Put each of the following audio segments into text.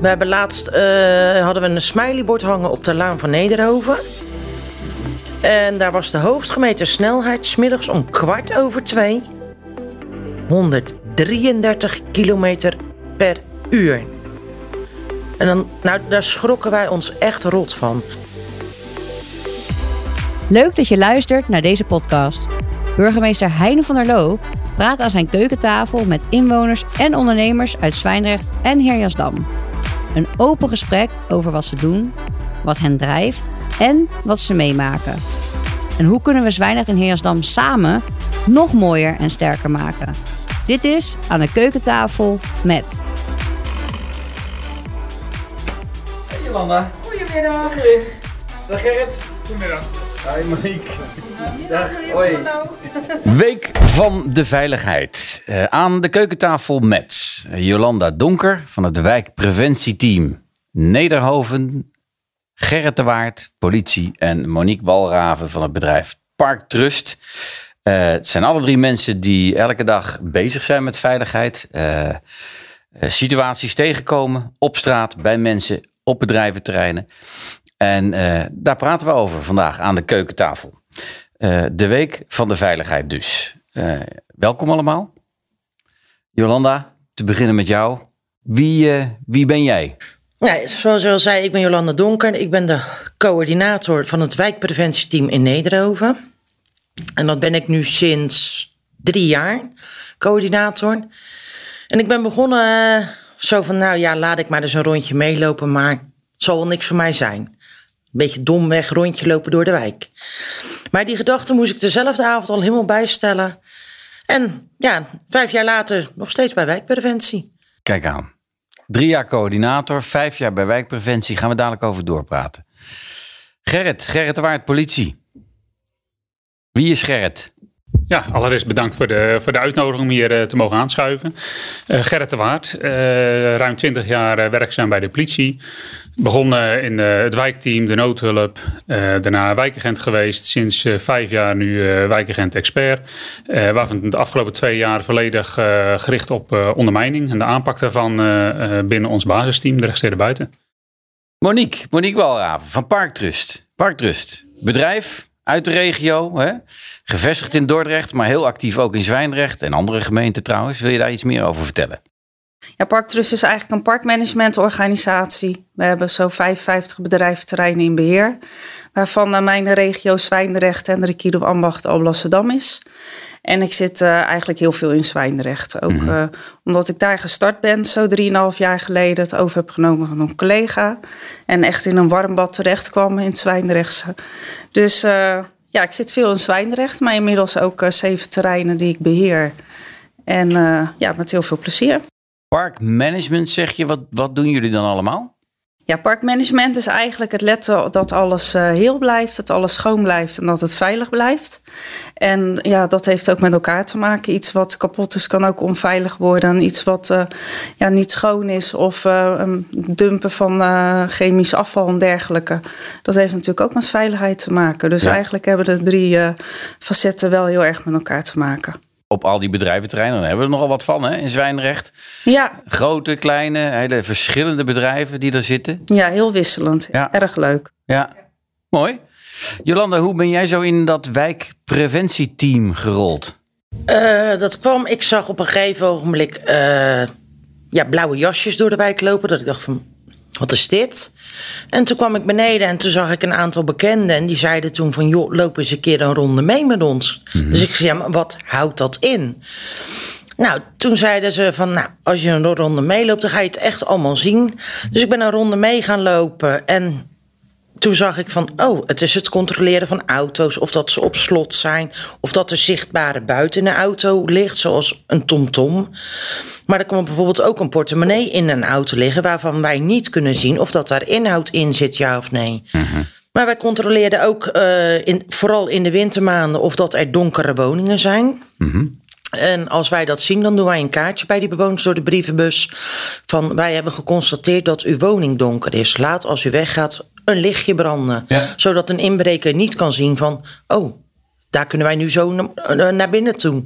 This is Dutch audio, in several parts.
We hebben laatst eh, hadden we een smileybord hangen op de laan van Nederhoven. En daar was de hoogstgemeten snelheid smiddags om kwart over twee. 133 kilometer per uur. En dan, nou, daar schrokken wij ons echt rot van. Leuk dat je luistert naar deze podcast. Burgemeester Heine van der Loo praat aan zijn keukentafel met inwoners en ondernemers uit Zwijndrecht en Heerjasdam. Een open gesprek over wat ze doen, wat hen drijft en wat ze meemaken. En hoe kunnen we Zwijndrecht en Heerjasdam samen nog mooier en sterker maken? Dit is aan de keukentafel met Hey Jolanda. Goedemiddag. Dag Gerrit. Goedemiddag. Hi Monique. Dag. Hoi. Week van de Veiligheid. Eh, aan de keukentafel met Jolanda Donker van het wijkpreventieteam Nederhoven, Gerrit de Waard, politie en Monique Walraven van het bedrijf Park Trust. Eh, het zijn alle drie mensen die elke dag bezig zijn met veiligheid. eh, eh, situaties tegenkomen op straat, bij mensen, op bedrijventerreinen. En eh, daar praten we over vandaag aan de keukentafel. Eh, de week van de veiligheid dus. Eh, welkom allemaal. Jolanda, te beginnen met jou. Wie, eh, wie ben jij? Nou, zoals je al zei, ik ben Jolanda Donker. Ik ben de coördinator van het wijkpreventieteam in Nederhoven. En dat ben ik nu sinds drie jaar, coördinator. En ik ben begonnen zo van, nou ja, laat ik maar eens een rondje meelopen, maar het zal wel niks voor mij zijn. Een beetje domweg rondje lopen door de wijk. Maar die gedachte moest ik dezelfde avond al helemaal bijstellen. En ja, vijf jaar later nog steeds bij wijkpreventie. Kijk aan. Drie jaar coördinator, vijf jaar bij wijkpreventie. Gaan we dadelijk over doorpraten. Gerrit, Gerrit de Waard, politie. Wie is Gerrit? Ja, allereerst bedankt voor de, voor de uitnodiging om hier eh, te mogen aanschuiven. Eh, Gerrit de Waard, eh, ruim 20 jaar werkzaam bij de politie. Begonnen in het wijkteam, de noodhulp. daarna wijkagent geweest. Sinds vijf jaar nu wijkagent expert. Eh, waarvan de afgelopen twee jaar volledig gericht op ondermijning. En de aanpak daarvan binnen ons basisteam, de rechtsteden buiten. Monique, Monique Walraven van Parktrust. Parktrust, bedrijf uit de regio, hè? gevestigd in Dordrecht, maar heel actief ook in Zwijndrecht en andere gemeenten trouwens. Wil je daar iets meer over vertellen? Ja, Parktrust is eigenlijk een parkmanagementorganisatie. We hebben zo'n 55 bedrijventerreinen in beheer. Waarvan uh, mijn regio Zwijndrecht en de Rekido Ambacht Alblasserdam is. En ik zit uh, eigenlijk heel veel in Zwijndrecht. Ook mm-hmm. uh, omdat ik daar gestart ben, zo 3,5 jaar geleden. Het over heb genomen van een collega. En echt in een warm bad terecht kwam in het Zwijndrechtse. Dus uh, ja, ik zit veel in Zwijndrecht. Maar inmiddels ook zeven terreinen die ik beheer. En ja, met heel veel plezier. Parkmanagement zeg je, wat, wat doen jullie dan allemaal? Ja, parkmanagement is eigenlijk het letten dat alles uh, heel blijft, dat alles schoon blijft en dat het veilig blijft. En ja, dat heeft ook met elkaar te maken. Iets wat kapot is kan ook onveilig worden. En iets wat uh, ja, niet schoon is of uh, dumpen van chemisch afval en dergelijke. Dat heeft natuurlijk ook met veiligheid te maken. Dus ja. eigenlijk hebben de drie facetten wel heel erg met elkaar te maken op al die bedrijventerreinen. Daar hebben we er nogal wat van hè, in Zwijnrecht. Ja. Grote, kleine, hele verschillende bedrijven die er zitten. Ja, heel wisselend. Ja. Erg leuk. Ja, mooi. Jolanda, hoe ben jij zo in dat wijkpreventieteam gerold? Uh, dat kwam, ik zag op een gegeven ogenblik uh, ja, blauwe jasjes door de wijk lopen. Dat ik dacht van, wat is dit? En toen kwam ik beneden en toen zag ik een aantal bekenden. En die zeiden toen van, joh, loop eens een keer een ronde mee met ons. Mm-hmm. Dus ik zei, ja, maar wat houdt dat in? Nou, toen zeiden ze van, nou, als je een ronde meeloopt, dan ga je het echt allemaal zien. Dus ik ben een ronde mee gaan lopen en toen zag ik van, oh, het is het controleren van auto's, of dat ze op slot zijn, of dat er zichtbare buiten een auto ligt, zoals een tomtom. Maar er kan bijvoorbeeld ook een portemonnee in een auto liggen, waarvan wij niet kunnen zien of dat daar inhoud in zit, ja of nee. Mm-hmm. Maar wij controleerden ook, uh, in, vooral in de wintermaanden, of dat er donkere woningen zijn. Mm-hmm. En als wij dat zien, dan doen wij een kaartje bij die bewoners door de brievenbus. Van wij hebben geconstateerd dat uw woning donker is. Laat als u weggaat een lichtje branden. Ja. Zodat een inbreker niet kan zien van, oh, daar kunnen wij nu zo na- naar binnen toe.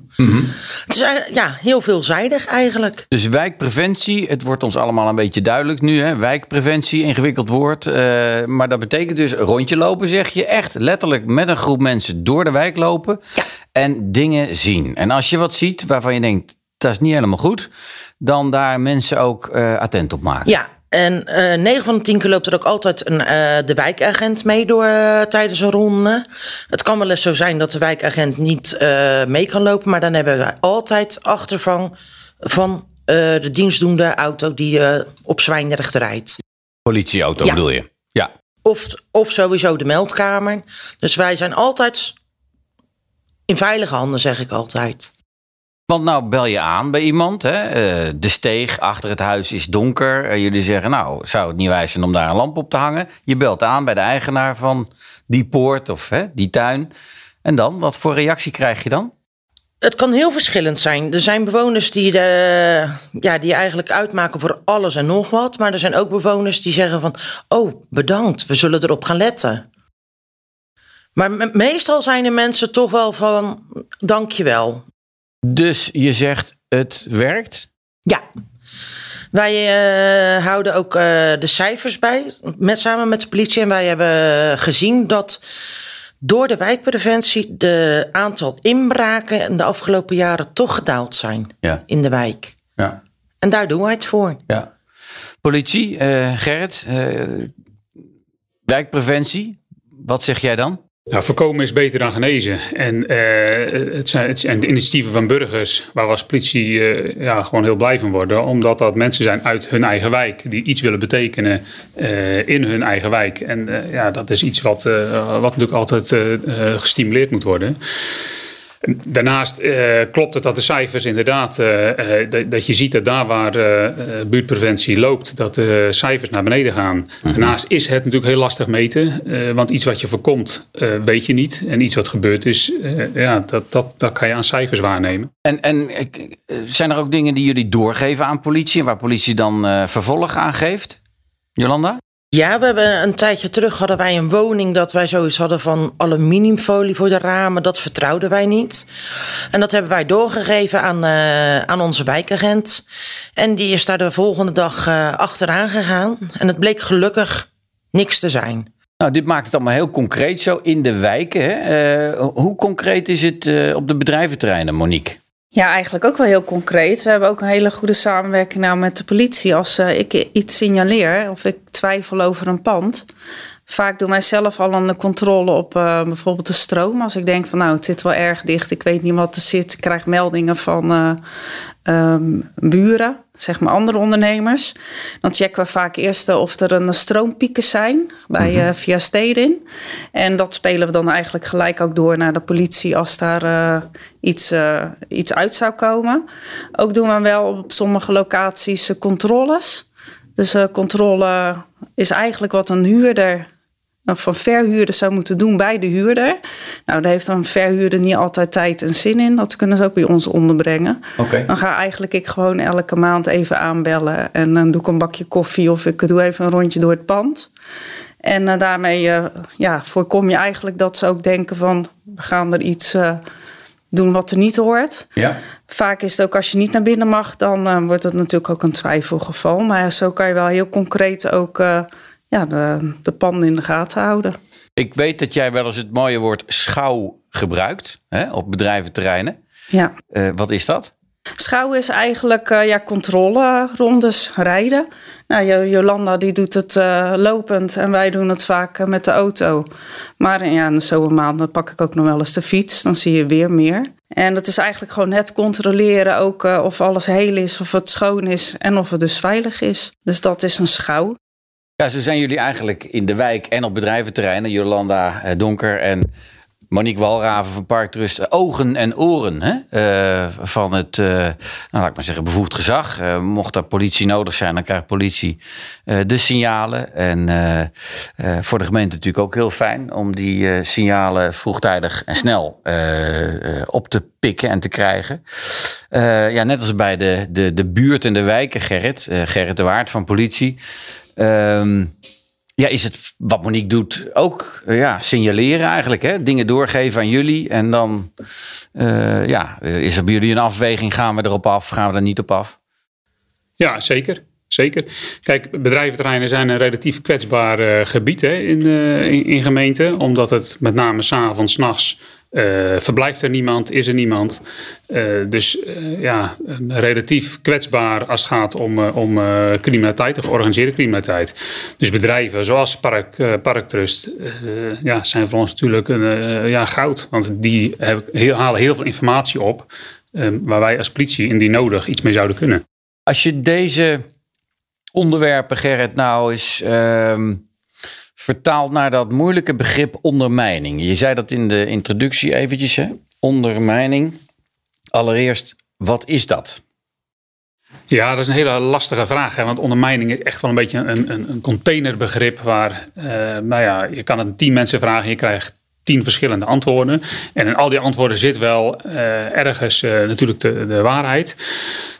Het is eh, ja, heel veelzijdig eigenlijk. Dus wijkpreventie, het wordt ons allemaal een beetje duidelijk nu. Hè? Wijkpreventie, ingewikkeld woord. eh, maar dat betekent dus rondje lopen, zeg je. Echt letterlijk met een groep mensen door de wijk lopen. Ja. En dingen zien. En als je wat ziet waarvan je denkt, dat is niet helemaal goed. Dan daar mensen ook eh, attent op maken. Ja, en eh 9 van de 10 keer loopt er ook altijd een, eh, de wijkagent mee door eh, tijdens een ronde. Het kan wel eens zo zijn dat de wijkagent niet mee kan lopen, maar dan hebben we altijd achtervang van de dienstdoende auto die op Zwijndrecht rijdt. Politieauto Ja. bedoel je? Ja. Of, of sowieso de meldkamer. Dus wij zijn altijd in veilige handen, zeg ik altijd. Want nou bel je aan bij iemand. Hè? eh, de steeg achter het huis is donker. Jullie zeggen, nou, zou het niet wijs zijn om daar een lamp op te hangen? Je belt aan bij de eigenaar van die poort of hè, die tuin. En dan, wat voor reactie krijg je dan? Het kan heel verschillend zijn. Er zijn bewoners die, de, ja, die eigenlijk uitmaken voor alles en nog wat. Maar er zijn ook bewoners die zeggen van... oh, bedankt, we zullen erop gaan letten. Maar me- meestal zijn de mensen toch wel van... dankjewel. Dus je zegt, het werkt. Ja. Wij eh, houden ook eh, de cijfers bij, met, samen met de politie. En wij hebben gezien dat door de wijkpreventie... de aantal inbraken in de afgelopen jaren toch gedaald zijn Ja. in de wijk. Ja. En daar doen wij het voor. ja. Politie, eh, Gerrit, wijkpreventie. Wat zeg jij dan? Nou, voorkomen is beter dan genezen. En eh, het, zijn, het de initiatieven van burgers, waar we als politie eh, ja, gewoon heel blij van worden. Omdat dat mensen zijn uit hun eigen wijk, die iets willen betekenen eh, in hun eigen wijk. En ja, dat is iets wat, wat natuurlijk altijd gestimuleerd moet worden. Daarnaast eh, klopt het dat de cijfers inderdaad, eh, eh, dat, je ziet dat daar waar buurtpreventie loopt, dat de cijfers naar beneden gaan. Daarnaast is het natuurlijk heel lastig meten, want iets wat je voorkomt weet je niet. En iets wat gebeurd is, ja, dat, dat, dat kan je aan cijfers waarnemen. En, en zijn er ook dingen die jullie doorgeven aan politie... en waar politie dan vervolg aan geeft? Jolanda? Ja, we hebben een tijdje terug hadden wij een woning dat wij zoiets hadden van aluminiumfolie voor de ramen. Dat vertrouwden wij niet. En dat hebben wij doorgegeven aan, eh, aan onze wijkagent. En die is daar de volgende dag eh, achteraan gegaan. En het bleek gelukkig niks te zijn. Nou, dit maakt het allemaal heel concreet zo in de wijken. Hè? Eh, hoe concreet is het op de bedrijventerreinen, Monique? Ja, eigenlijk ook wel heel concreet. We hebben ook een hele goede samenwerking nou met de politie. Als eh, ik iets signaleer of ik twijfel over een pand. Vaak doen wij zelf al een controle op eh, bijvoorbeeld de stroom. Als ik denk van nou, het zit wel erg dicht. Ik weet niet wat er zit. Ik krijg meldingen van ehm, buren, zeg maar andere ondernemers. Dan checken we vaak eerst of er een stroompieken zijn bij eh, via Stedin. En dat spelen we dan eigenlijk gelijk ook door naar de politie als daar iets, iets uit zou komen. Ook doen we wel op sommige locaties controles. Dus controle is eigenlijk wat een huurder een verhuurder zou moeten doen bij de huurder. Nou, daar heeft een verhuurder niet altijd tijd en zin in. Dat kunnen ze ook bij ons onderbrengen. Dan ga eigenlijk ik gewoon elke maand even aanbellen. En dan doe ik een bakje koffie of ik doe even een rondje door het pand. En eh, daarmee eh, ja, voorkom je eigenlijk dat ze ook denken van... we gaan er iets eh, doen wat er niet hoort. Ja. Vaak is het ook als je niet naar binnen mag... dan eh, wordt het natuurlijk ook een twijfelgeval. Maar zo kan je wel heel concreet ook eh, ja, de, de panden in de gaten houden. Ik weet dat jij wel eens het mooie woord schouw gebruikt hè, op bedrijventerreinen. Ja. Eh, wat is dat? Schouwen is eigenlijk eh, ja, controlerondes rijden. Nou, Jo- Jolanda die doet het eh, lopend en wij doen het vaak met de auto. Maar ja, in de zomermaanden pak ik ook nog wel eens de fiets. Dan zie je weer meer. En dat is eigenlijk gewoon het controleren ook of alles heel is, of het schoon is en of het dus veilig is. Dus dat is een schouw. Ja, zo zijn jullie eigenlijk in de wijk en op bedrijventerreinen. Jolanda eh, Donker en Monique Walraven van Parktrust. Ogen en oren hè? eh, van het, eh, nou, laat ik maar zeggen, bevoegd gezag. Eh, mocht er politie nodig zijn, dan krijgt politie eh, de signalen. En eh, eh, voor de gemeente natuurlijk ook heel fijn om die eh, signalen vroegtijdig en snel eh, eh, op te pikken en te krijgen. Eh, ja, net als bij de, de, de buurt en de wijken, Gerrit. eh, Gerrit de Waard van politie. Ehm, ja, is het wat Monique doet ook ja, signaleren eigenlijk. Hè? Dingen doorgeven aan jullie. En dan ja, is er bij jullie een afweging. Gaan we erop af? Gaan we er niet op af? Ja, zeker. Zeker. Kijk, bedrijventerreinen zijn een relatief kwetsbaar gebied hè, in, in, in gemeenten. Omdat het met name s'avonds, nachts uh, verblijft er niemand, is er niemand. Uh, dus uh, ja, relatief kwetsbaar als het gaat om, om criminaliteit, georganiseerde criminaliteit. Dus bedrijven zoals Park, Parktrust ja, zijn voor ons natuurlijk een, ja, goud. Want die hebben, halen heel veel informatie op waar wij als politie indien nodig iets mee zouden kunnen. Als je deze onderwerpen, Gerrit, nou eens ehm, vertaald naar dat moeilijke begrip ondermijning. Je zei dat in de introductie eventjes, hè? ondermijning. Allereerst, wat is dat? Ja, dat is een hele lastige vraag. Hè? Want ondermijning is echt wel een beetje een, een, een containerbegrip waar, uh, nou ja, je kan het tien mensen vragen, je krijgt tien verschillende antwoorden. En in al die antwoorden zit wel uh, ergens uh, natuurlijk de, de waarheid.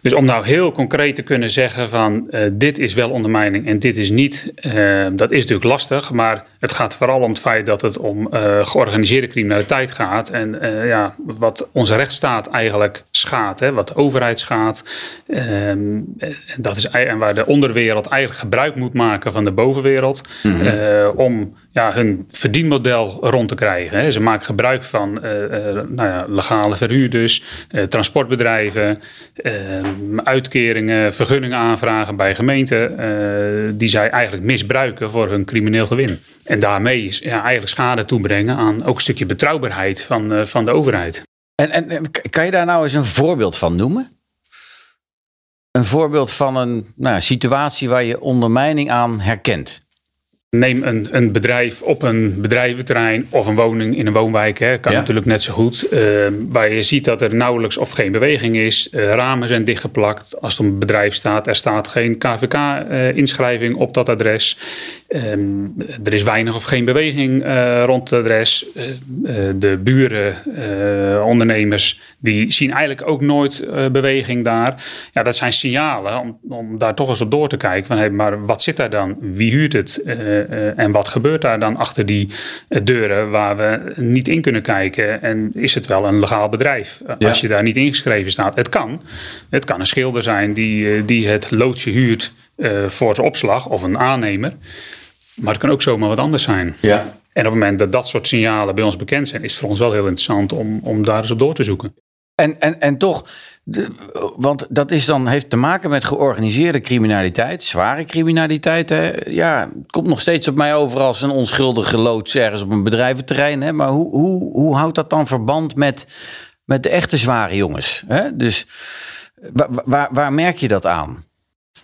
Dus om nou heel concreet te kunnen zeggen van uh, dit is wel ondermijning en dit is niet, uh, dat is natuurlijk lastig. Maar het gaat vooral om het feit dat het om uh, georganiseerde criminaliteit gaat. En ja, wat onze rechtsstaat eigenlijk schaadt, hè, wat de overheid schaadt. Ehm, dat is, en waar de onderwereld eigenlijk gebruik moet maken van de bovenwereld. Mm -hmm. om ja, hun verdienmodel rond te krijgen. Hè. Ze maken gebruik van nou ja, legale verhuurders, transportbedrijven ehm, uitkeringen, vergunningen aanvragen bij gemeenten, uh, die zij eigenlijk misbruiken voor hun crimineel gewin. En daarmee ja, eigenlijk schade toebrengen aan ook een stukje betrouwbaarheid van, uh, van de overheid. En, en kan je daar nou eens een voorbeeld van noemen? Een voorbeeld van een nou, situatie waar je ondermijning aan herkent? Neem een, een bedrijf op een bedrijventerrein of een woning in een woonwijk. Hè, kan natuurlijk net zo goed. Uh, waar je ziet dat er nauwelijks of geen beweging is. Uh, ramen zijn dichtgeplakt. Als het om een bedrijf staat, er staat geen KVK-inschrijving uh, op dat adres. Um, er is weinig of geen beweging uh, rond het adres. Uh, uh, de buren, ondernemers, die zien eigenlijk ook nooit beweging daar. Ja, dat zijn signalen om, om daar toch eens op door te kijken. Van, hey, maar wat zit daar dan? Wie huurt het? en wat gebeurt daar dan achter die deuren waar we niet in kunnen kijken? En is het wel een legaal bedrijf ja. als je daar niet ingeschreven staat? Het kan. Het kan een schilder zijn die, die het loodsje huurt voor zijn opslag of een aannemer. Maar het kan ook zomaar wat anders zijn. Ja. En op het moment dat dat soort signalen bij ons bekend zijn, is het voor ons wel heel interessant om, om daar eens op door te zoeken. En, en, en toch, de, want dat is dan, heeft te maken met georganiseerde criminaliteit, zware criminaliteit. Hè? Ja, het komt nog steeds op mij over als een onschuldige loods ergens op een bedrijventerrein. Hè? Maar hoe, hoe, hoe houdt dat dan verband met, met de echte zware jongens? Hè? Dus waar, waar, waar merk je dat aan?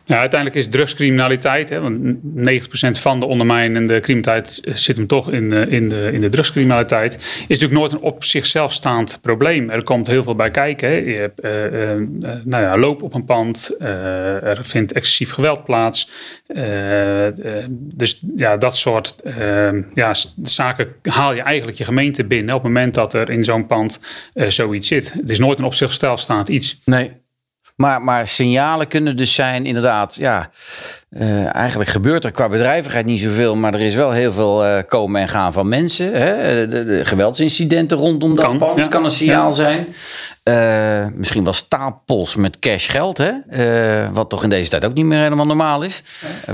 Ja, uiteindelijk is drugscriminaliteit, hè, want 90% van de ondermijnende criminaliteit zit hem toch in, in, de, in de drugscriminaliteit, is natuurlijk nooit een op zichzelf staand probleem. Er komt heel veel bij kijken. Hè. Je hebt uh, uh, nou ja, loop op een pand, er vindt excessief geweld plaats. dus ja, dat soort ja, zaken haal je eigenlijk je gemeente binnen op het moment dat er in zo'n pand zoiets zit. Het is nooit een op zichzelf staand iets. Nee, maar, maar signalen kunnen dus zijn, inderdaad, ja. Uh, eigenlijk gebeurt er qua bedrijvigheid niet zoveel, maar er is wel heel veel uh, komen en gaan van mensen. Hè? De, de geweldsincidenten rondom dat kan, pand ja. kan een signaal ja. zijn. Uh, misschien wel stapels met cash geld, hè? wat toch in deze tijd ook niet meer helemaal normaal is.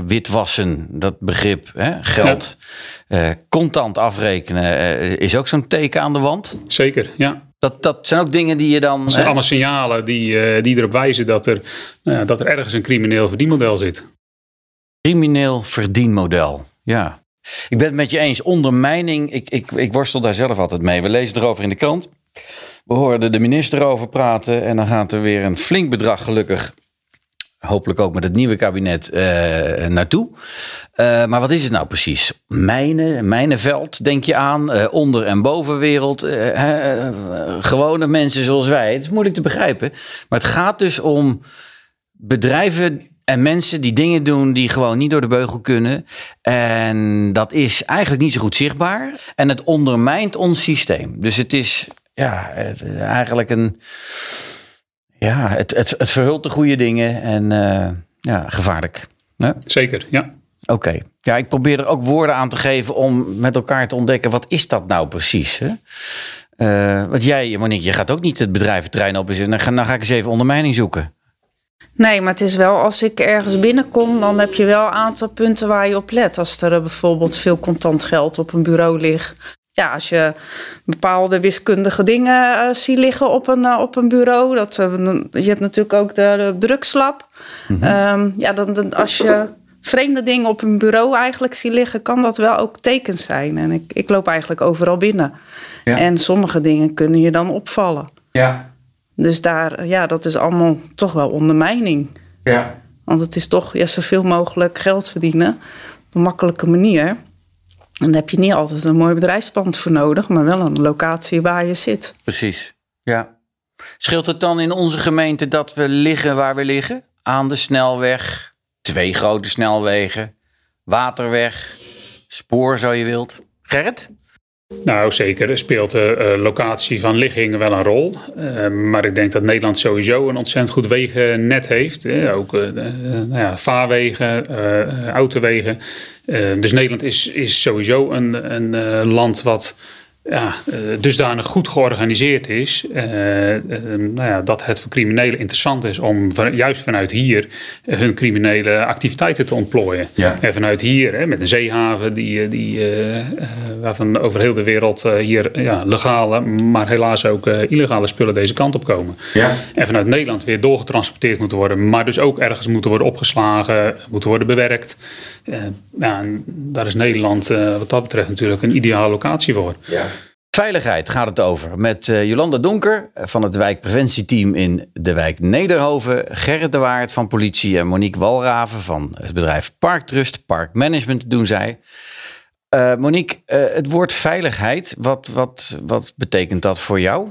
witwassen, dat begrip, hè? geld. contant afrekenen is ook zo'n teken aan de wand. Zeker, ja. Dat, dat zijn ook dingen die je dan. Dat zijn hè? allemaal signalen die, uh, die erop wijzen dat er, uh, dat er ergens een crimineel verdienmodel zit. Crimineel verdienmodel, ja. Ik ben het met je eens. Ondermijning, ik, ik, ik worstel daar zelf altijd mee. We lezen erover in de krant. We hoorden de minister over praten. En dan gaat er weer een flink bedrag, gelukkig, hopelijk ook met het nieuwe kabinet uh, naartoe. Uh, maar wat is het nou precies? Mijnen, mijnenveld, denk je aan? Uh, onder- en bovenwereld. gewone mensen zoals wij. Het is moeilijk te begrijpen. Maar het gaat dus om bedrijven en mensen die dingen doen die gewoon niet door de beugel kunnen. En dat is eigenlijk niet zo goed zichtbaar. En het ondermijnt ons systeem. Dus het is ja, eigenlijk een ja, het, het, het verhult de goede dingen en uh, ja, gevaarlijk. Ja? Zeker, ja. Oké. Ja, ik probeer er ook woorden aan te geven om met elkaar te ontdekken... wat is dat nou precies? Hè? Uh, want jij, Monique, je gaat ook niet het bedrijventerrein op en. Nou, dan ga ik eens even ondermijning zoeken. Nee, maar het is wel als ik ergens binnenkom, dan heb je wel een aantal punten waar je op let. Als er bijvoorbeeld veel contant geld op een bureau ligt. Ja, als je bepaalde wiskundige dingen uh, ziet liggen op een, uh, op een bureau. Dat, uh, je hebt natuurlijk ook de, de drugslab. Mm -hmm. um, ja, dan, dan, als je vreemde dingen op een bureau eigenlijk ziet liggen, kan dat wel ook tekens zijn. En ik, ik loop eigenlijk overal binnen. Ja. En sommige dingen kunnen je dan opvallen. Ja. Dus daar, ja, dat is allemaal toch wel ondermijning. Ja. Want het is toch ja, zoveel mogelijk geld verdienen op een makkelijke manier. En daar heb je niet altijd een mooi bedrijfspand voor nodig, maar wel een locatie waar je zit. Precies, ja. Scheelt het dan in onze gemeente dat we liggen waar we liggen? Aan de snelweg, twee grote snelwegen, waterweg, spoor zo je wilt. Gerrit? Nou, zeker speelt de uh, locatie van ligging wel een rol. Uh, maar ik denk dat Nederland sowieso een ontzettend goed wegennet heeft. Ook nou ja, vaarwegen, autowegen. dus Nederland is, is sowieso een, een land wat ja, dusdanig goed georganiseerd is, uh, uh, nou ja, dat het voor criminelen interessant is om van, juist vanuit hier hun criminele activiteiten te ontplooien. Ja. En vanuit hier, hè, met een zeehaven die, die, uh, waarvan over heel de wereld hier ja, legale, maar helaas ook illegale spullen deze kant op komen. Ja. En vanuit Nederland weer doorgetransporteerd moeten worden, maar dus ook ergens moeten worden opgeslagen, moeten worden bewerkt. daar is Nederland wat dat betreft natuurlijk een ideale locatie voor. Ja. Veiligheid gaat het over met uh, Jolanda Donker van het wijkpreventieteam in de wijk Nederhoven, Gerrit de Waard van politie en Monique Walraven van het bedrijf Parktrust, Parkmanagement doen zij. Uh, Monique, het woord veiligheid, wat, wat, wat betekent dat voor jou?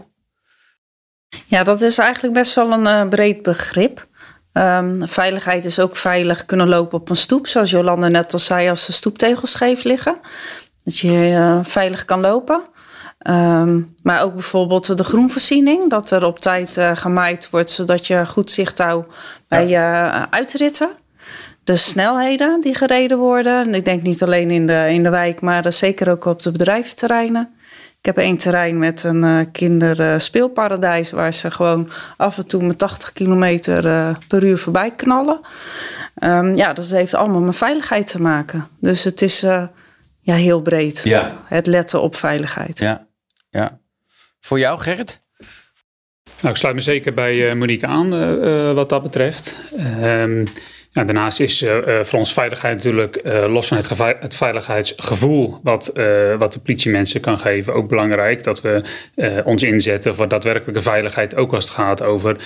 Ja, dat is eigenlijk best wel een breed begrip. Um, veiligheid is ook veilig kunnen lopen op een stoep, zoals Jolanda net al zei, als de stoeptegels scheef liggen. Dat je veilig kan lopen. Um, maar ook bijvoorbeeld de groenvoorziening, dat er op tijd uh, gemaaid wordt, zodat je goed zicht houdt bij je uh, uitritten. De snelheden die gereden worden. En ik denk niet alleen in de, in de wijk, maar zeker ook op de bedrijventerreinen. Ik heb één terrein met een kinderspeelparadijs waar ze gewoon af en toe met 80 kilometer per uur voorbij knallen. Um, ja, dat heeft allemaal met veiligheid te maken. Dus het is ja, heel breed. Ja. Het letten op veiligheid. Ja. Ja. Voor jou, Gerrit? Nou, ik sluit me zeker bij uh, Monique aan uh, uh, wat dat betreft. Um, ja, daarnaast is voor ons veiligheid natuurlijk, los van het, het, veiligheidsgevoel wat, wat de politie mensen kan geven, ook belangrijk. Dat we ons inzetten voor daadwerkelijke veiligheid, ook als het gaat over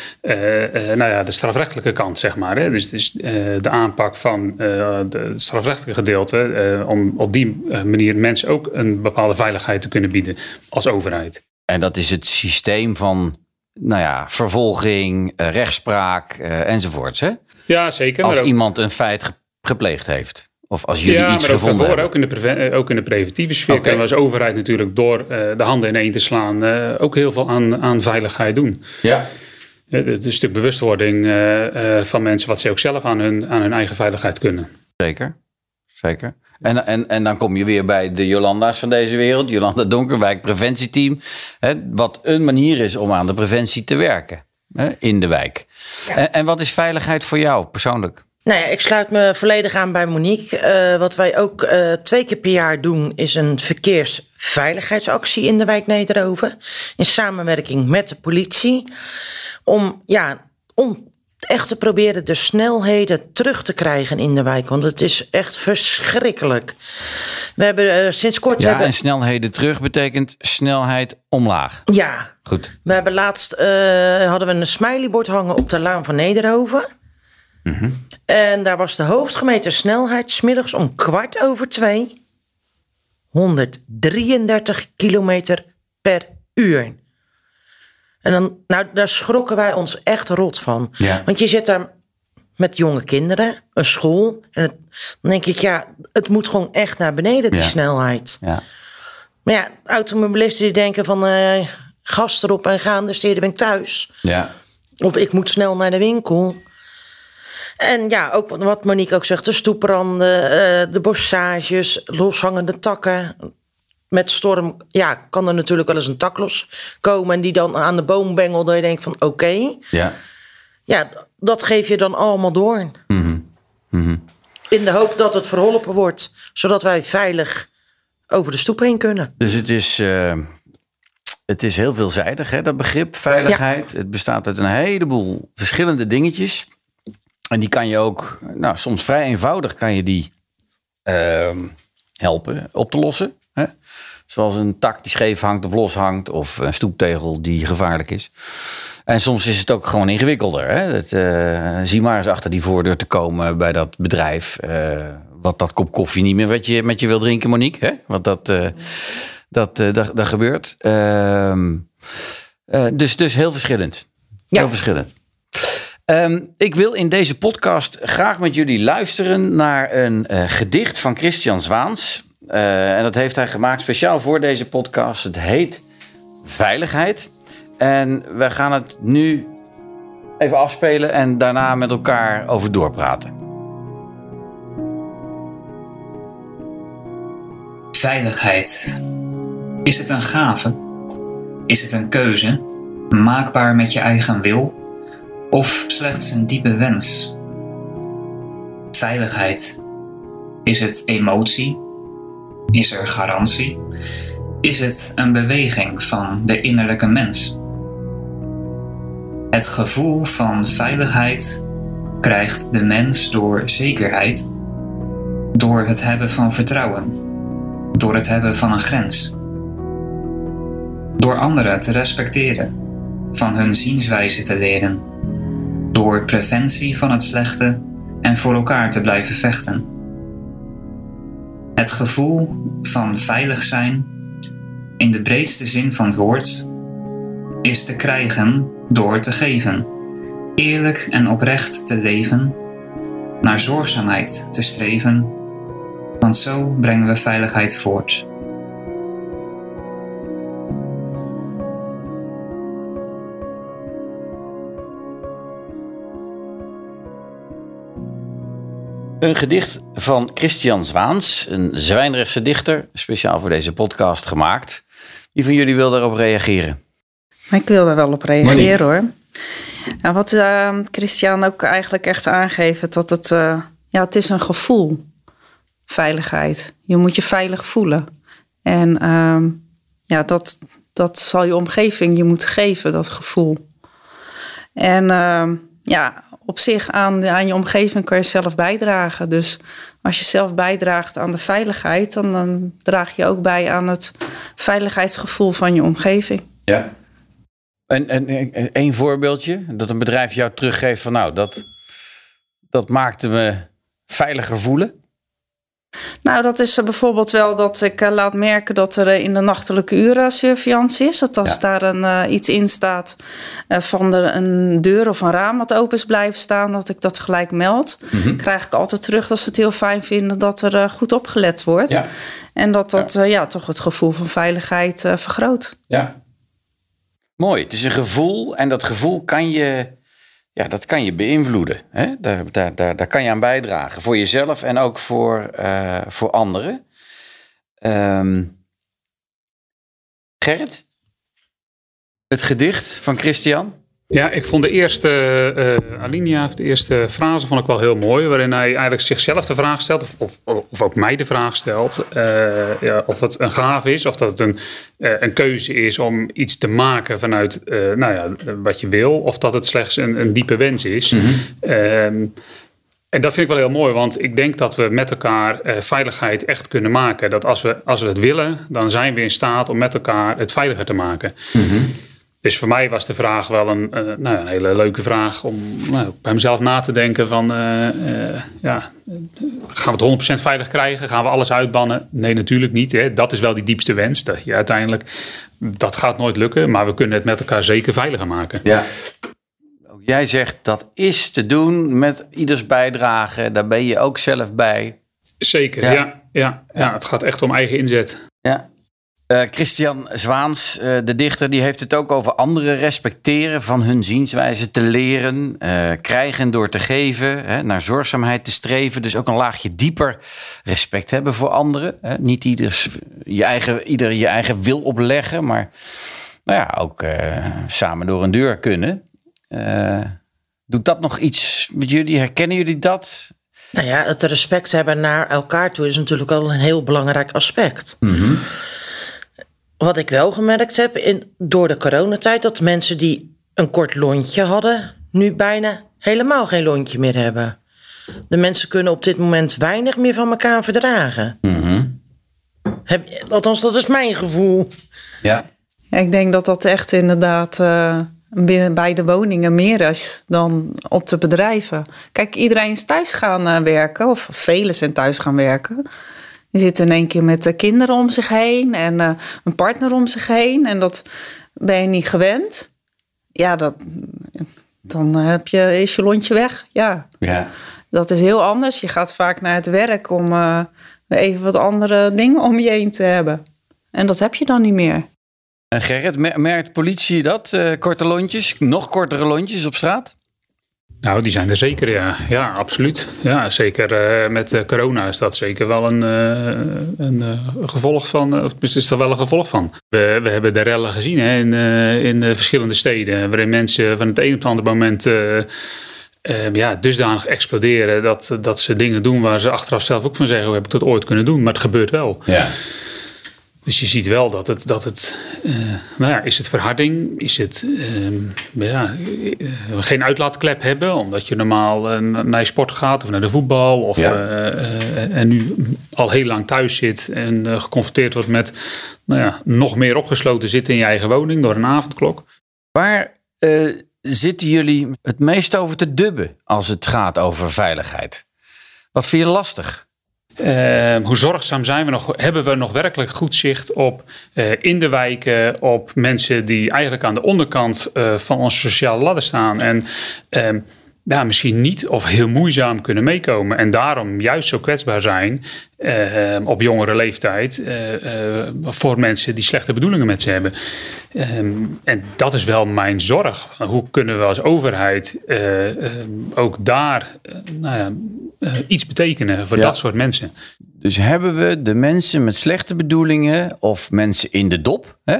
nou ja, de strafrechtelijke kant, zeg maar. Hè. Dus, de aanpak van het strafrechtelijke gedeelte, om op die manier mensen ook een bepaalde veiligheid te kunnen bieden als overheid. En dat is het systeem van nou ja, vervolging, rechtspraak enzovoorts, hè? Ja, zeker. Als ook, iemand een feit gepleegd heeft. Of als jullie ja, iets maar ook gevonden daarvoor, hebben. ook in, de preven- ook in de preventieve sfeer Oké. kunnen we als overheid natuurlijk door uh, de handen ineen te slaan uh, ook heel veel aan, aan veiligheid doen. Ja. Het is een stuk bewustwording van mensen wat ze ook zelf aan hun, aan hun eigen veiligheid kunnen. Zeker, zeker. En, en, en dan kom je weer bij de Jolanda's van deze wereld. Jolanda Donkerwijk, preventieteam. Hè, wat een manier is om aan de preventie te werken hè, in de wijk. Ja. En, en wat is veiligheid voor jou persoonlijk? Nou ja, ik sluit me volledig aan bij Monique. Uh, wat wij ook uh, twee keer per jaar doen, is een verkeersveiligheidsactie in de wijk Nederhoven. In samenwerking met de politie. Om, ja, om echt te proberen de snelheden terug te krijgen in de wijk. Want het is echt verschrikkelijk. We hebben uh, sinds kort... Ja, hebben... en snelheden terug betekent snelheid omlaag. Ja. Goed. We hebben laatst hadden we een smileybord hangen op de Laan van Nederhoven. Mm -hmm. En daar was de hoogstgemeten snelheid smiddags om kwart over twee. 133 kilometer per uur. En dan, nou, daar schrokken wij ons echt rot van. Ja. Want je zit daar met jonge kinderen, een school. En het, dan denk ik, ja, het moet gewoon echt naar beneden, die Ja. snelheid. Ja. Maar ja, automobilisten die denken van eh, gas erop en gaan, dus ben ik thuis. Ja. Of ik moet snel naar de winkel. En ja, ook wat Monique ook zegt, de stoepranden, uh, de bossages, loshangende takken. Met storm ja, kan er natuurlijk wel eens een tak los komen en die dan aan de boom bengelt. Dat je denkt van oké. Ja. Ja, dat geef je dan allemaal door. Mm -hmm. In de hoop dat het verholpen wordt, zodat wij veilig over de stoep heen kunnen. Dus het is, uh, het is heel veelzijdig, hè, dat begrip veiligheid. Het bestaat uit een heleboel verschillende dingetjes. En die kan je ook, nou, soms vrij eenvoudig kan je die uh, helpen op te lossen. Zoals een tak die scheef hangt of los hangt, of een stoeptegel die gevaarlijk is. En soms is het ook gewoon ingewikkelder. Hè? Dat, uh, zie maar eens achter die voordeur te komen bij dat bedrijf. Uh, wat dat kop koffie niet meer wat je met je wil drinken, Monique. Hè? Want dat, uh, dat, dat, dat gebeurt. Ehm, dus, dus heel verschillend. Ja. Heel verschillend. Um, ik wil in deze podcast graag met jullie luisteren naar een gedicht van Christian Zwaans. En dat heeft hij gemaakt speciaal voor deze podcast. Het heet Veiligheid. En we gaan het nu even afspelen en daarna met elkaar over doorpraten. Veiligheid. Is het een gave? Is het een keuze, maakbaar met je eigen wil, of slechts een diepe wens? Veiligheid. Is het emotie? Is er garantie? Is het een beweging van de innerlijke mens? Het gevoel van veiligheid krijgt de mens door zekerheid, door het hebben van vertrouwen, door het hebben van een grens, door anderen te respecteren, van hun zienswijze te leren, door preventie van het slechte en voor elkaar te blijven vechten. Het gevoel van veilig zijn, in de breedste zin van het woord, is te krijgen door te geven, eerlijk en oprecht te leven, naar zorgzaamheid te streven, want zo brengen we veiligheid voort. Een gedicht van Christian Zwaans, een Zwijndrechtse dichter, speciaal voor deze podcast gemaakt. Wie van jullie wil daarop reageren? Ik wil daar wel op reageren hoor. Ja, wat uh, Christian ook eigenlijk echt aangeeft, dat het, uh, ja, het is een gevoel, veiligheid. Je moet je veilig voelen. En uh, ja, dat, dat zal je omgeving je moeten geven, dat gevoel. En ehm, ja, op zich aan, aan je omgeving kan je zelf bijdragen. Dus als je zelf bijdraagt aan de veiligheid, dan, dan draag je ook bij aan het veiligheidsgevoel van je omgeving. Ja. En, en, één voorbeeldje, dat een bedrijf jou teruggeeft van nou, dat, dat maakte me veiliger voelen? Nou, dat is bijvoorbeeld wel dat ik uh, laat merken dat er uh, in de nachtelijke uren surveillance is. Dat als ja. daar een, uh, iets in staat van de, een deur of een raam wat open is blijven staan, dat ik dat gelijk meld. Mm -hmm. Krijg ik altijd terug dat ze het heel fijn vinden dat er goed opgelet wordt. Ja. En dat dat ja. ja. toch het gevoel van veiligheid vergroot. Ja. Mooi. Het is een gevoel en dat gevoel kan je, ja, dat kan je beïnvloeden. Hè? Daar, daar, daar, kan je aan bijdragen. Voor jezelf en ook voor, uh, voor anderen. Um, Gerrit? Het gedicht van Christian? Ja, ik vond de eerste uh, alinea, de eerste frase vond ik wel heel mooi. Waarin hij eigenlijk zichzelf de vraag stelt, of, of, of ook mij de vraag stelt. Uh, ja, of het een gave is, of dat het een, uh, een keuze is om iets te maken vanuit nou ja, wat je wil. Of dat het slechts een, een diepe wens is. Mhm. Mm-hmm. en dat vind ik wel heel mooi, want ik denk dat we met elkaar veiligheid echt kunnen maken. Dat als we, als we het willen, dan zijn we in staat om met elkaar het veiliger te maken. Mm-hmm. Dus voor mij was de vraag wel een, uh, nou, een hele leuke vraag om nou, bij mezelf na te denken van, uh, uh, ja, gaan we het 100% veilig krijgen? Gaan we alles uitbannen? Nee, natuurlijk niet. Hè. Dat is wel die diepste wens. Dat je uiteindelijk, dat gaat nooit lukken, maar we kunnen het met elkaar zeker veiliger maken. Ja. Ook jij zegt dat is te doen met ieders bijdrage. Daar ben je ook zelf bij. Zeker, ja. Ja, ja, ja. het gaat echt om eigen inzet. Ja. Uh, Christian Zwaans, uh, de dichter, die heeft het ook over anderen respecteren, van hun zienswijze te leren, uh, krijgen door te geven, hè, naar zorgzaamheid te streven. Dus ook een laagje dieper respect hebben voor anderen. Hè. Niet ieder je, eigen, ieder je eigen wil opleggen, maar nou ja, ook samen door een deur kunnen. doet dat nog iets met jullie? Herkennen jullie dat? Nou ja, het respect hebben naar elkaar toe is natuurlijk al een heel belangrijk aspect. Mm wat ik wel gemerkt heb in, door de coronatijd, dat mensen die een kort lontje hadden, nu bijna helemaal geen lontje meer hebben. De mensen kunnen op dit moment weinig meer van elkaar verdragen. Mm heb, althans, dat is mijn gevoel. Ja. ja ik denk dat dat echt inderdaad uh, binnen bij de woningen meer is dan op de bedrijven. Kijk, iedereen is thuis gaan uh, werken, of velen zijn thuis gaan werken. Die zit in één keer met kinderen om zich heen en uh, een partner om zich heen. En dat ben je niet gewend. Ja, dat, dan heb je, is je lontje weg. Ja. ja. Dat is heel anders. Je gaat vaak naar het werk om uh, even wat andere dingen om je heen te hebben. En dat heb je dan niet meer. En Gerrit, merkt politie dat? Uh, korte lontjes, nog kortere lontjes op straat? Nou, die zijn er zeker, ja. Ja, absoluut. Ja, zeker uh, met uh, corona is dat zeker wel een, uh, een gevolg van, of is er wel een gevolg van. We, we hebben de rellen gezien hè, in, in de verschillende steden, waarin mensen van het een op het andere moment ja, dusdanig exploderen dat, dat ze dingen doen waar ze achteraf zelf ook van zeggen, hoe heb ik dat ooit kunnen doen? Maar het gebeurt wel. Ja. Dus je ziet wel dat het, dat het uh, nou ja, is het verharding, is het uh, ja, uh, geen uitlaatklep hebben, omdat je normaal naar je sport gaat of naar de voetbal, of, ja. en nu al heel lang thuis zit en geconfronteerd wordt met nou ja, nog meer opgesloten zitten in je eigen woning door een avondklok. Waar zitten jullie het meest over te dubben als het gaat over veiligheid? Wat vind je lastig? Uh, hoe zorgzaam zijn we nog? Hebben we nog werkelijk goed zicht op uh, in de wijken, op mensen die eigenlijk aan de onderkant uh, van onze sociale ladder staan en ehm, ja, misschien niet of heel moeizaam kunnen meekomen en daarom juist zo kwetsbaar zijn ehm, op jongere leeftijd voor mensen die slechte bedoelingen met ze hebben. en dat is wel mijn zorg. Hoe kunnen we als overheid ook daar nou ja, iets betekenen voor dat soort mensen. Dus hebben we de mensen met slechte bedoelingen of mensen in de dop, hè?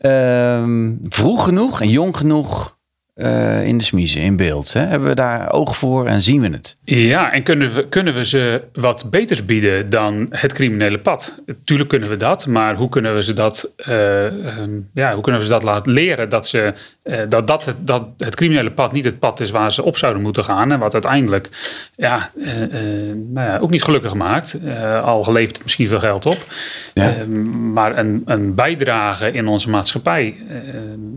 Uh, vroeg genoeg en jong genoeg uh, in de smiezen, in beeld. Hè? Hebben we daar oog voor en zien we het? Ja, en kunnen we, kunnen we ze wat beters bieden dan het criminele pad? Tuurlijk kunnen we dat, maar hoe kunnen we ze dat, uh, um, ja, hoe kunnen we ze dat laten leren dat, ze, uh, dat, dat, het, dat het criminele pad niet het pad is waar ze op zouden moeten gaan en wat uiteindelijk ja, nou ja, ook niet gelukkig maakt, al levert het misschien veel geld op, ja. Ehm, maar een, een bijdrage in onze maatschappij,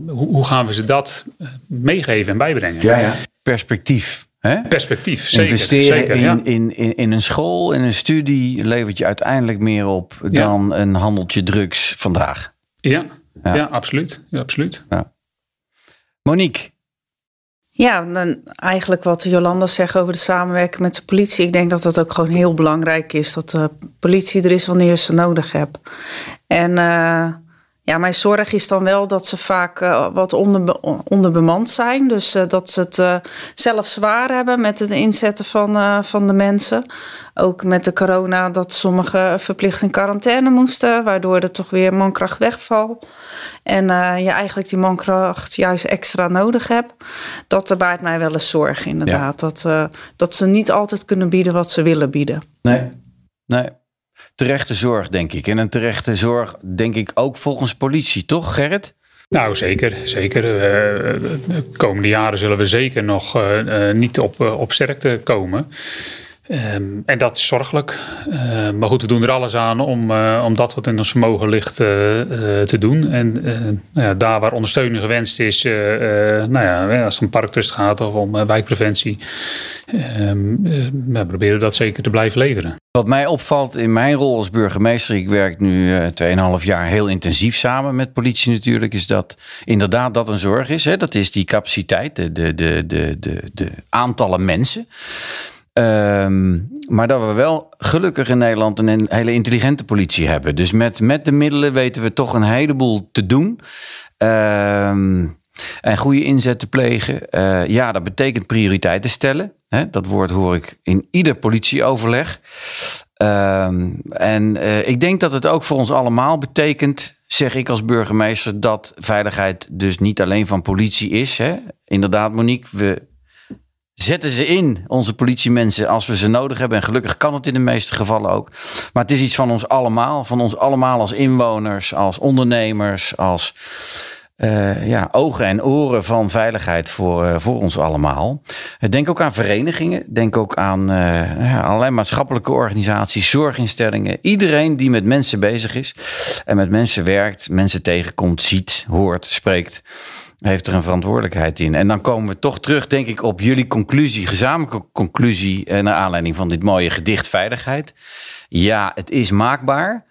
hoe, hoe gaan we ze dat mee meegeven en bijbrengen. Ja, ja. Perspectief. Hè? Perspectief, zeker. Investeren zeker, in, ja. in, in, in een school, in een studie, levert je uiteindelijk meer op dan ja. een handeltje drugs vandaag. Ja, ja. ja absoluut. Ja, absoluut. Monique. Ja, dan eigenlijk wat Jolanda zegt over de samenwerking met de politie. Ik denk dat dat ook gewoon heel belangrijk is. Dat de politie er is wanneer je ze nodig hebt. En uh, ja, mijn zorg is dan wel dat ze vaak uh, wat onder, onderbemand zijn. Dus uh, dat ze het uh, zelf zwaar hebben met het inzetten van, van de mensen. Ook met de corona dat sommigen verplicht in quarantaine moesten, waardoor er toch weer mankracht wegvalt. En je eigenlijk die mankracht juist extra nodig hebt. Dat baart mij wel eens zorg, inderdaad. Ja. Dat, dat ze niet altijd kunnen bieden wat ze willen bieden. Nee, nee terechte zorg, denk ik. En een terechte zorg, denk ik, ook volgens politie, toch, Gerrit? Nou, zeker. zeker. Uh, de komende jaren zullen we zeker nog uh, niet op, op sterkte komen. Um, en dat is zorgelijk. Uh, maar goed, we doen er alles aan om, uh, om dat wat in ons vermogen ligt uh, te doen. En nou ja, daar waar ondersteuning gewenst is, nou ja, als het om parktrust gaat of om wijkpreventie, we proberen dat zeker te blijven leveren. Wat mij opvalt in mijn rol als burgemeester, ik werk nu 2,5 jaar heel intensief samen met politie natuurlijk, is dat inderdaad dat een zorg is. Hè? Dat is die capaciteit, de, de, de, de, de aantallen mensen. Um, maar dat we wel gelukkig in Nederland een hele intelligente politie hebben. Dus met, met de middelen weten we toch een heleboel te doen. Ehm, en goede inzet te plegen. Uh, ja, dat betekent prioriteiten stellen. Hè? Dat woord hoor ik in ieder politieoverleg. Ehm, en uh, ik denk dat het ook voor ons allemaal betekent, zeg ik als burgemeester, dat veiligheid dus niet alleen van politie is. Hè? Inderdaad, Monique, we zetten ze in, onze politiemensen, als we ze nodig hebben. En gelukkig kan het in de meeste gevallen ook. Maar het is iets van ons allemaal. Van ons allemaal als inwoners, als ondernemers, als uh, ja, ogen en oren van veiligheid voor, uh, voor ons allemaal. Uh, denk ook aan verenigingen. Denk ook aan ja, allerlei maatschappelijke organisaties, zorginstellingen. Iedereen die met mensen bezig is en met mensen werkt, mensen tegenkomt, ziet, hoort, spreekt heeft er een verantwoordelijkheid in. En dan komen we toch terug, denk ik, op jullie conclusie, gezamenlijke conclusie, eh, naar aanleiding van dit mooie gedicht Veiligheid. Ja, het is maakbaar.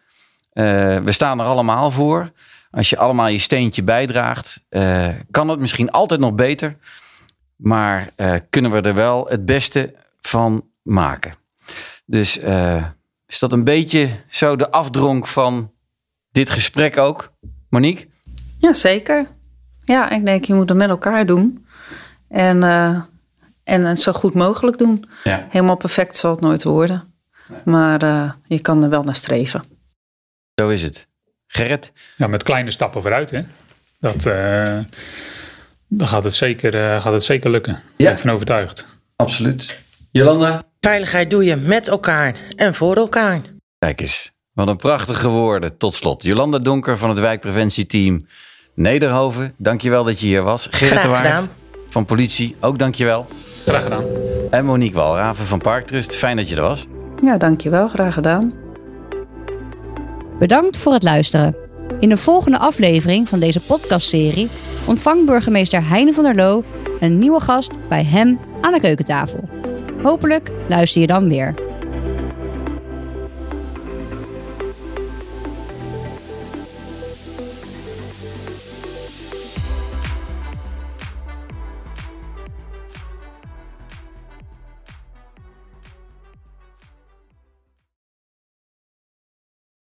Uh, we staan er allemaal voor. Als je allemaal je steentje bijdraagt, uh, kan het misschien altijd nog beter. Maar kunnen we er wel het beste van maken. Dus is dat een beetje zo de afdronk van dit gesprek ook, Monique? Ja, zeker. Ja, ik denk je moet het met elkaar doen. En, uh, en het zo goed mogelijk doen. Ja. Helemaal perfect zal het nooit worden. Maar uh, je kan er wel naar streven. Zo is het. Gerrit? Ja, met kleine stappen vooruit. Hè? Dat, uh, dan gaat het, zeker, gaat het zeker lukken. Ja. Ben ik van overtuigd. Absoluut. Jolanda? Veiligheid doe je met elkaar en voor elkaar. Kijk eens, wat een prachtige woorden. Tot slot, Jolanda Donker van het wijkpreventieteam Nederhoven, dankjewel dat je hier was. Gerrit de Waard van politie, ook dankjewel. Graag gedaan. En Monique Walraven van Parktrust, fijn dat je er was. Ja, dankjewel. Graag gedaan. Bedankt voor het luisteren. In de volgende aflevering van deze podcastserie ontvangt burgemeester Heine van der Loo een nieuwe gast bij hem aan de keukentafel. Hopelijk luister je dan weer.